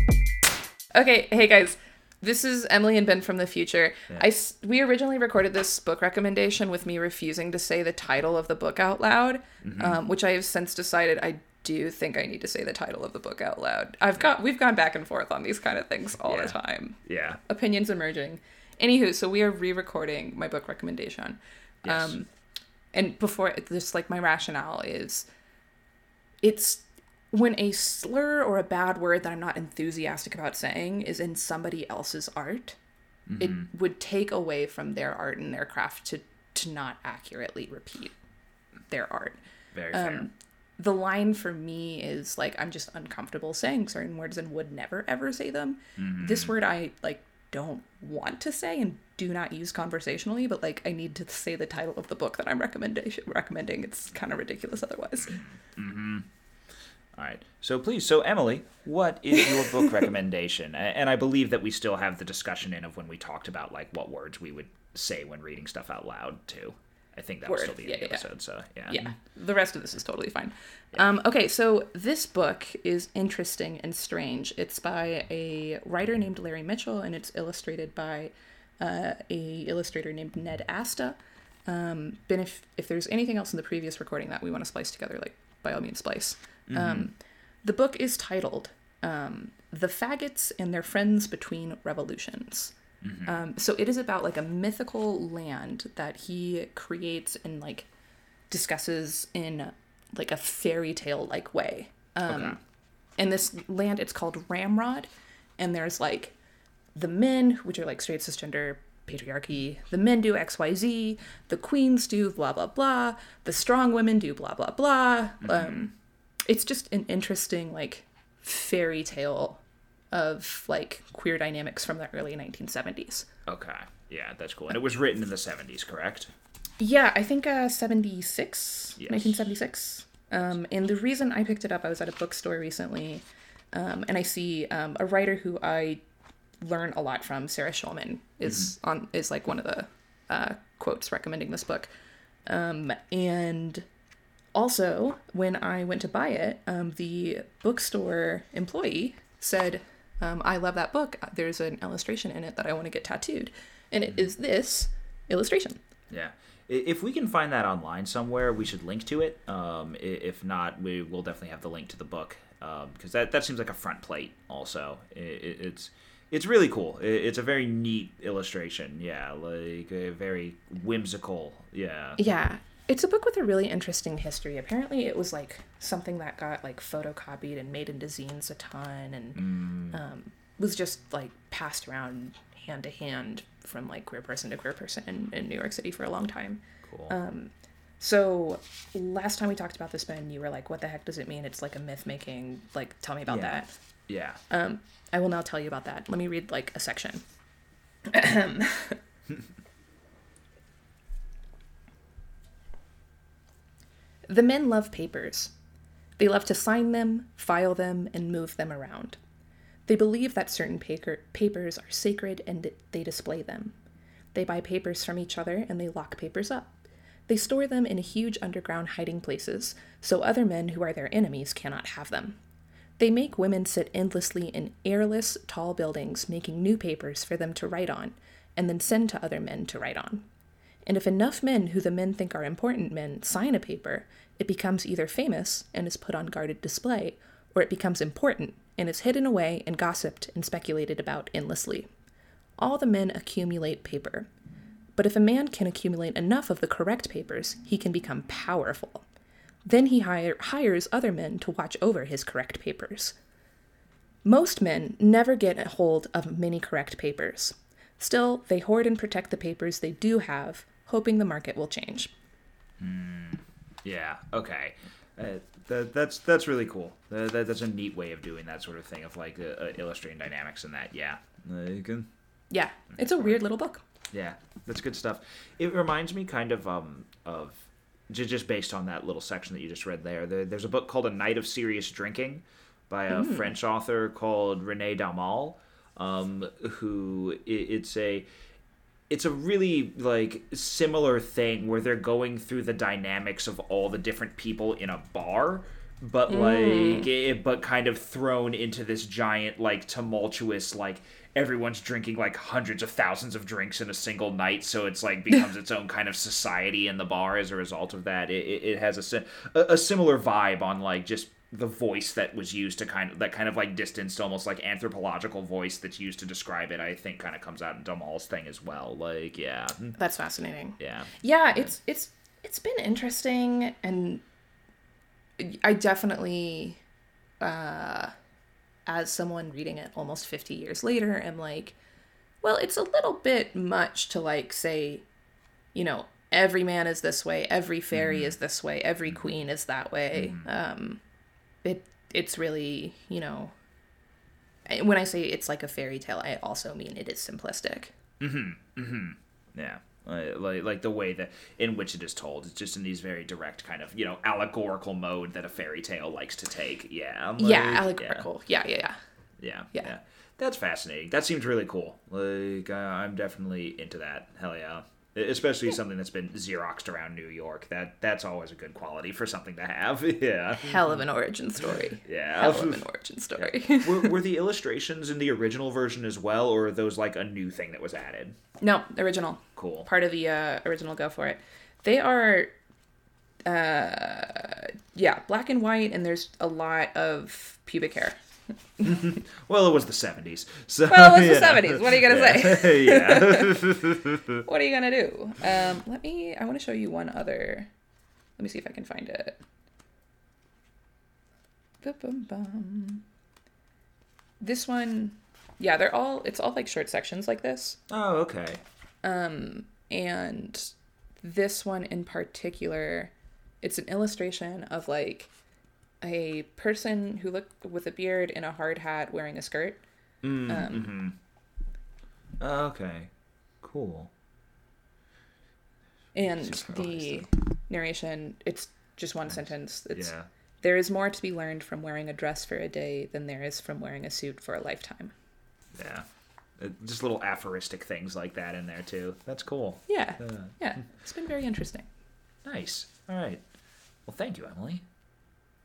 Okay, hey guys, this is Emily and Ben from the future. I we originally recorded this book recommendation with me refusing to say the title of the book out loud, um, which I have since decided I do you think I need to say the title of the book out loud. I've got we've gone back and forth on these kind of things all Yeah. the time. yeah. Opinions emerging. Anywho, so we are re-recording my book recommendation. Yes. Um, and before just like my rationale is it's when a slur or a bad word that I'm not enthusiastic about saying is in somebody else's art, it would take away from their art and their craft to to not accurately repeat their art. Very fair. The line for me is like I'm just uncomfortable saying certain words and would never ever say them. This mm-hmm. word I like don't want to say and do not use conversationally, but like I need to say the title of the book that I'm recommendation recommending. It's kind of ridiculous otherwise. Mm-hmm. All right. So please, so Emily, what is your book recommendation? And I believe that we still have the discussion in of when we talked about like what words we would say when reading stuff out loud too. I think that Word. still be in Yeah, the yeah, yeah. episode. So yeah. yeah the rest of this is totally fine um, okay so this book is interesting and strange it's by a writer named larry mitchell and it's illustrated by uh, a illustrator named ned asta um, ben if, if there's anything else in the previous recording that we want to splice together like by all means splice um, the book is titled um, the faggots and their friends between revolutions um, so it is about like a mythical land that he creates and like discusses in like a fairy tale like way. Um, Okay. In this land, it's called Ramrod, and there's like the men, which are like straight cisgender patriarchy. The men do X Y Z. The queens do blah blah blah. The strong women do blah blah blah. Um, it's just an interesting like fairy tale of like queer dynamics from the early 1970s. Okay. Yeah, that's cool. And it was written in the 70s, correct? Yeah, I think uh, 76, Yes. 1976. Um, and the reason I picked it up, I was at a bookstore recently, um, and I see um, a writer who I learn a lot from, Sarah Schulman, is on is like one of the uh, quotes recommending this book. Um, and also, when I went to buy it, um, the bookstore employee said, um, "I love that book. There's an illustration in it that I want to get tattooed, and it is this illustration." Yeah. If we can find that online somewhere, we should link to it. Um, if not, we will definitely have the link to the book because that, that seems like a front plate. Also, I- i- it's it's really cool. I- It's a very neat illustration. Yeah, like a very whimsical. Yeah. Yeah. It's a book with a really interesting history. Apparently, it was like something that got like photocopied and made into zines a ton, and um, was just like passed around hand to hand from like queer person to queer person in, in New York City for a long time. Cool. So last time we talked about this, Ben, you were like, "What the heck does it mean?" It's like a myth making. Like, tell me about Yeah. that. yeah. Um, I will now tell you about that. Let me read like a section. the men love papers. They love to sign them, file them, and move them around. They believe that certain paper- papers are sacred and they display them. They buy papers from each other and they lock papers up. They store them in huge underground hiding places so other men who are their enemies cannot have them. They make women sit endlessly in airless, tall buildings, making new papers for them to write on, and then send to other men to write on. And if enough men who the men think are important men sign a paper, it becomes either famous and is put on guarded display, or it becomes important and is hidden away and gossiped and speculated about endlessly. All the men accumulate paper. But if a man can accumulate enough of the correct papers, he can become powerful. Then he hire, hires other men to watch over his correct papers. Most men never get a hold of many correct papers. Still, they hoard and protect the papers they do have, hoping the market will change. Yeah. Okay. Uh, that, that's that's really cool. Uh, that, that's a neat way of doing that sort of thing of like uh, uh, illustrating dynamics and that. Yeah. Uh, you can. Yeah, it's a weird little book. Yeah, that's good stuff. It reminds me kind of um of ju- just based on that little section that you just read there. there there's a book called A Night of Serious Drinking by a French author called Rene Daumal, um, who i it's a it's a really like similar thing where they're going through the dynamics of all the different people in a bar but mm. like it, but kind of thrown into this giant like tumultuous like everyone's drinking like hundreds of thousands of drinks in a single night so it's like becomes its own kind of society in the bar as a result of that. It, it, it has a, a a similar vibe on like just the voice that was used to kind of that kind of like distanced almost like anthropological voice that's used to describe it i think kind of comes out in Daumal's thing as well like yeah. That's fascinating. yeah. Yeah, it's it's it's been interesting and I definitely uh as someone reading it almost 50 years later am like well, it's a little bit much to like say, you know, every man is this way, every fairy is this way, every queen is that way. Um it it's really, you know, when I say it's like a fairy tale, I also mean it is simplistic. Mm-hmm. Mhm. Yeah, like like the way that in which it is told, it's just in these very direct kind of you know allegorical mode that a fairy tale likes to take. Yeah, like, yeah, allegorical. Yeah, yeah, yeah. Yeah, Yeah. yeah, That's fascinating. That seems really cool. Like uh, I'm definitely into that. Hell yeah. Especially something that's been xeroxed around New York. That that's always a good quality for something to have. yeah. Hell of an origin story. Yeah. Hell of an origin story. were, were the illustrations in the original version as well, or are those like a new thing that was added? no, original. Cool. Part of the uh, original. Go for it. They are, uh, yeah, black and white, and there's a lot of pubic hair. Well, it was the '70s. So, Well, it was the know. 70s. What are you gonna say? yeah. What are you gonna do? Um, let me. I want to show you one other. Let me see if I can find it. This one, yeah, they're all. It's all like short sections like this. oh, okay. and this one in particular it's an illustration of like a person who looked with a beard and a hard hat wearing a skirt Oh, okay. Cool. and the narration it's just one sentence it's Yeah. there is more to be learned from wearing a dress for a day than there is from wearing a suit for a lifetime Yeah. Uh, Just little aphoristic things like that in there too. That's cool. yeah Uh, yeah it's been very interesting nice. All right. Well, thank you, Emily.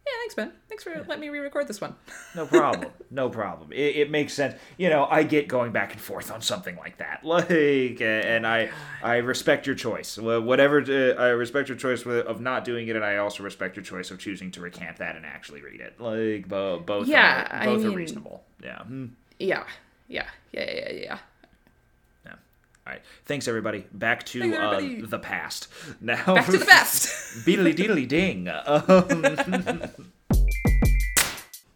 Yeah thanks ben thanks for letting me re-record this one No problem. no problem. It, it makes sense. You know, I get going back and forth on something like that. Like, uh, and I I respect your choice. Whatever. Uh, I respect your choice of not doing it, and I also respect your choice of choosing to recant that and actually read it. Like, bo- both. Yeah, are, I both are reasonable. Yeah. Hmm. yeah yeah yeah yeah yeah, yeah. Yeah. All right. Thanks, everybody. Back to Thanks, uh, the past. Now, Back to the best. Beedly deedly ding. Um,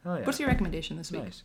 oh, yeah. What's your recommendation this week? Nice.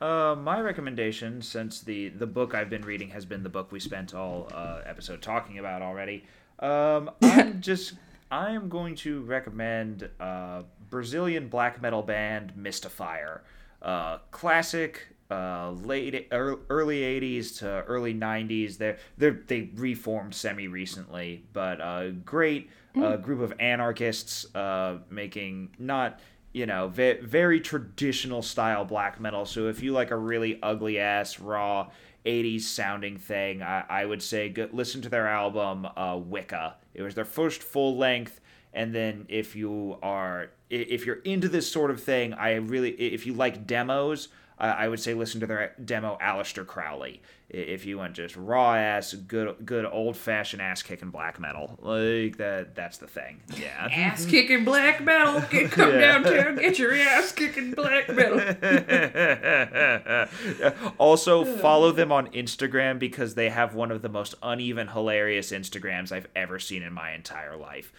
Uh, my recommendation, since the the book I've been reading has been the book we spent all uh, episode talking about already, um, I'm just I am going to recommend uh, Brazilian black metal band Mystifier, uh, classic. Uh, late ear- early '80s to early '90s. They're they they reformed semi recently, but uh, great uh, group of anarchists uh, making not you know, ve- very traditional style black metal. So if you like a really ugly ass, raw, 80s sounding thing, I, I would say go, listen to their album, uh, Wicca. It was their first full length. And then if you are, if you're into this sort of thing, I really, if you like demos, uh, I would say listen to their demo, Aleister Crowley. If you want just raw ass, good, good old fashioned ass kicking black metal, like that, that's the thing. Yeah. Ass kicking black metal. Get, come Yeah. downtown, get your ass kicking black metal. also, follow them on Instagram because they have one of the most uneven, hilarious Instagrams I've ever seen in my entire life.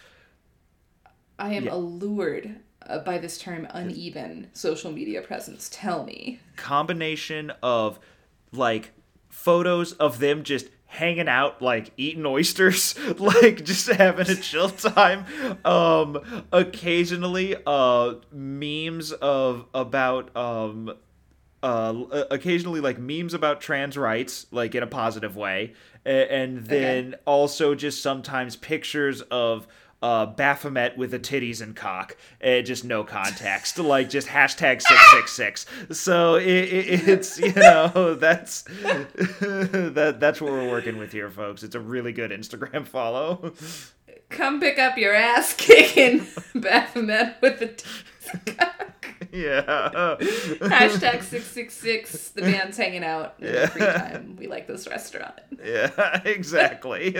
I am Yeah. allured uh, by this term uneven social media presence. Tell me. Combination of like photos of them just hanging out like eating oysters like just having a chill time um occasionally uh memes of about um uh, occasionally like memes about trans rights, like in a positive way, A- and then also just sometimes pictures of uh, Baphomet with the titties and cock, uh, just no context, like just hashtag six six six. So it, it, it's you know that's that that's what we're working with here, folks. It's a really good Instagram follow. Come pick up your ass kicking Baphomet with the t- yeah. hashtag six six six. The band's hanging out in the free time. We like this restaurant. Yeah, exactly.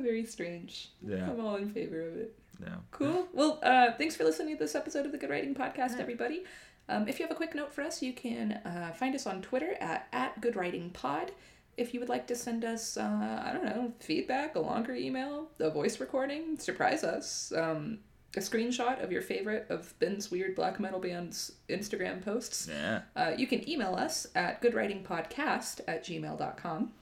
Very strange. Yeah. I'm all in favor of it. no. Cool. Well, uh, thanks for listening to this episode of the Good Writing Podcast, everybody. Um, if you have a quick note for us, you can uh, find us on Twitter at, at Good Writing Pod. If you would like to send us, uh, I don't know, feedback, a longer email, a voice recording, surprise us, um, a screenshot of your favorite of Ben's weird black metal band's Instagram posts, Yeah. uh, you can email us at goodwritingpodcast at gmail.com.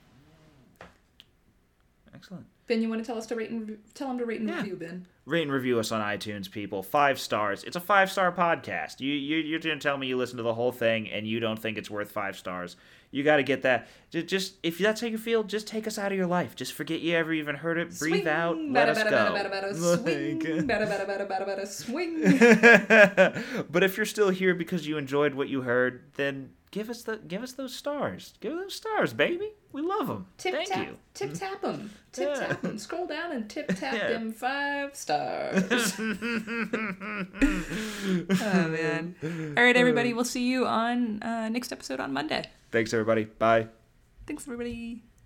Excellent. Ben, you want to tell us to rate and re- tell them to rate and Yeah. review, Ben? Rate and review us on iTunes, people. Five stars. It's a five star podcast. You you you're gonna tell me you listen to the whole thing and you don't think it's worth five stars. You got to get that. Just, just if that's how you feel, just take us out of your life. Just forget you ever even heard it. Breathe out. Let us go. swing, swing. but if you're still here because you enjoyed what you heard, then give us the give us those stars. Give those stars, baby. We love them. Tip Thank tap, you. tip tap them, tip Yeah. tap them. Scroll down and tip tap Yeah. them five stars. oh man! All right, everybody. We'll see you on uh, next episode on Monday. Thanks, everybody. Bye. Thanks, everybody.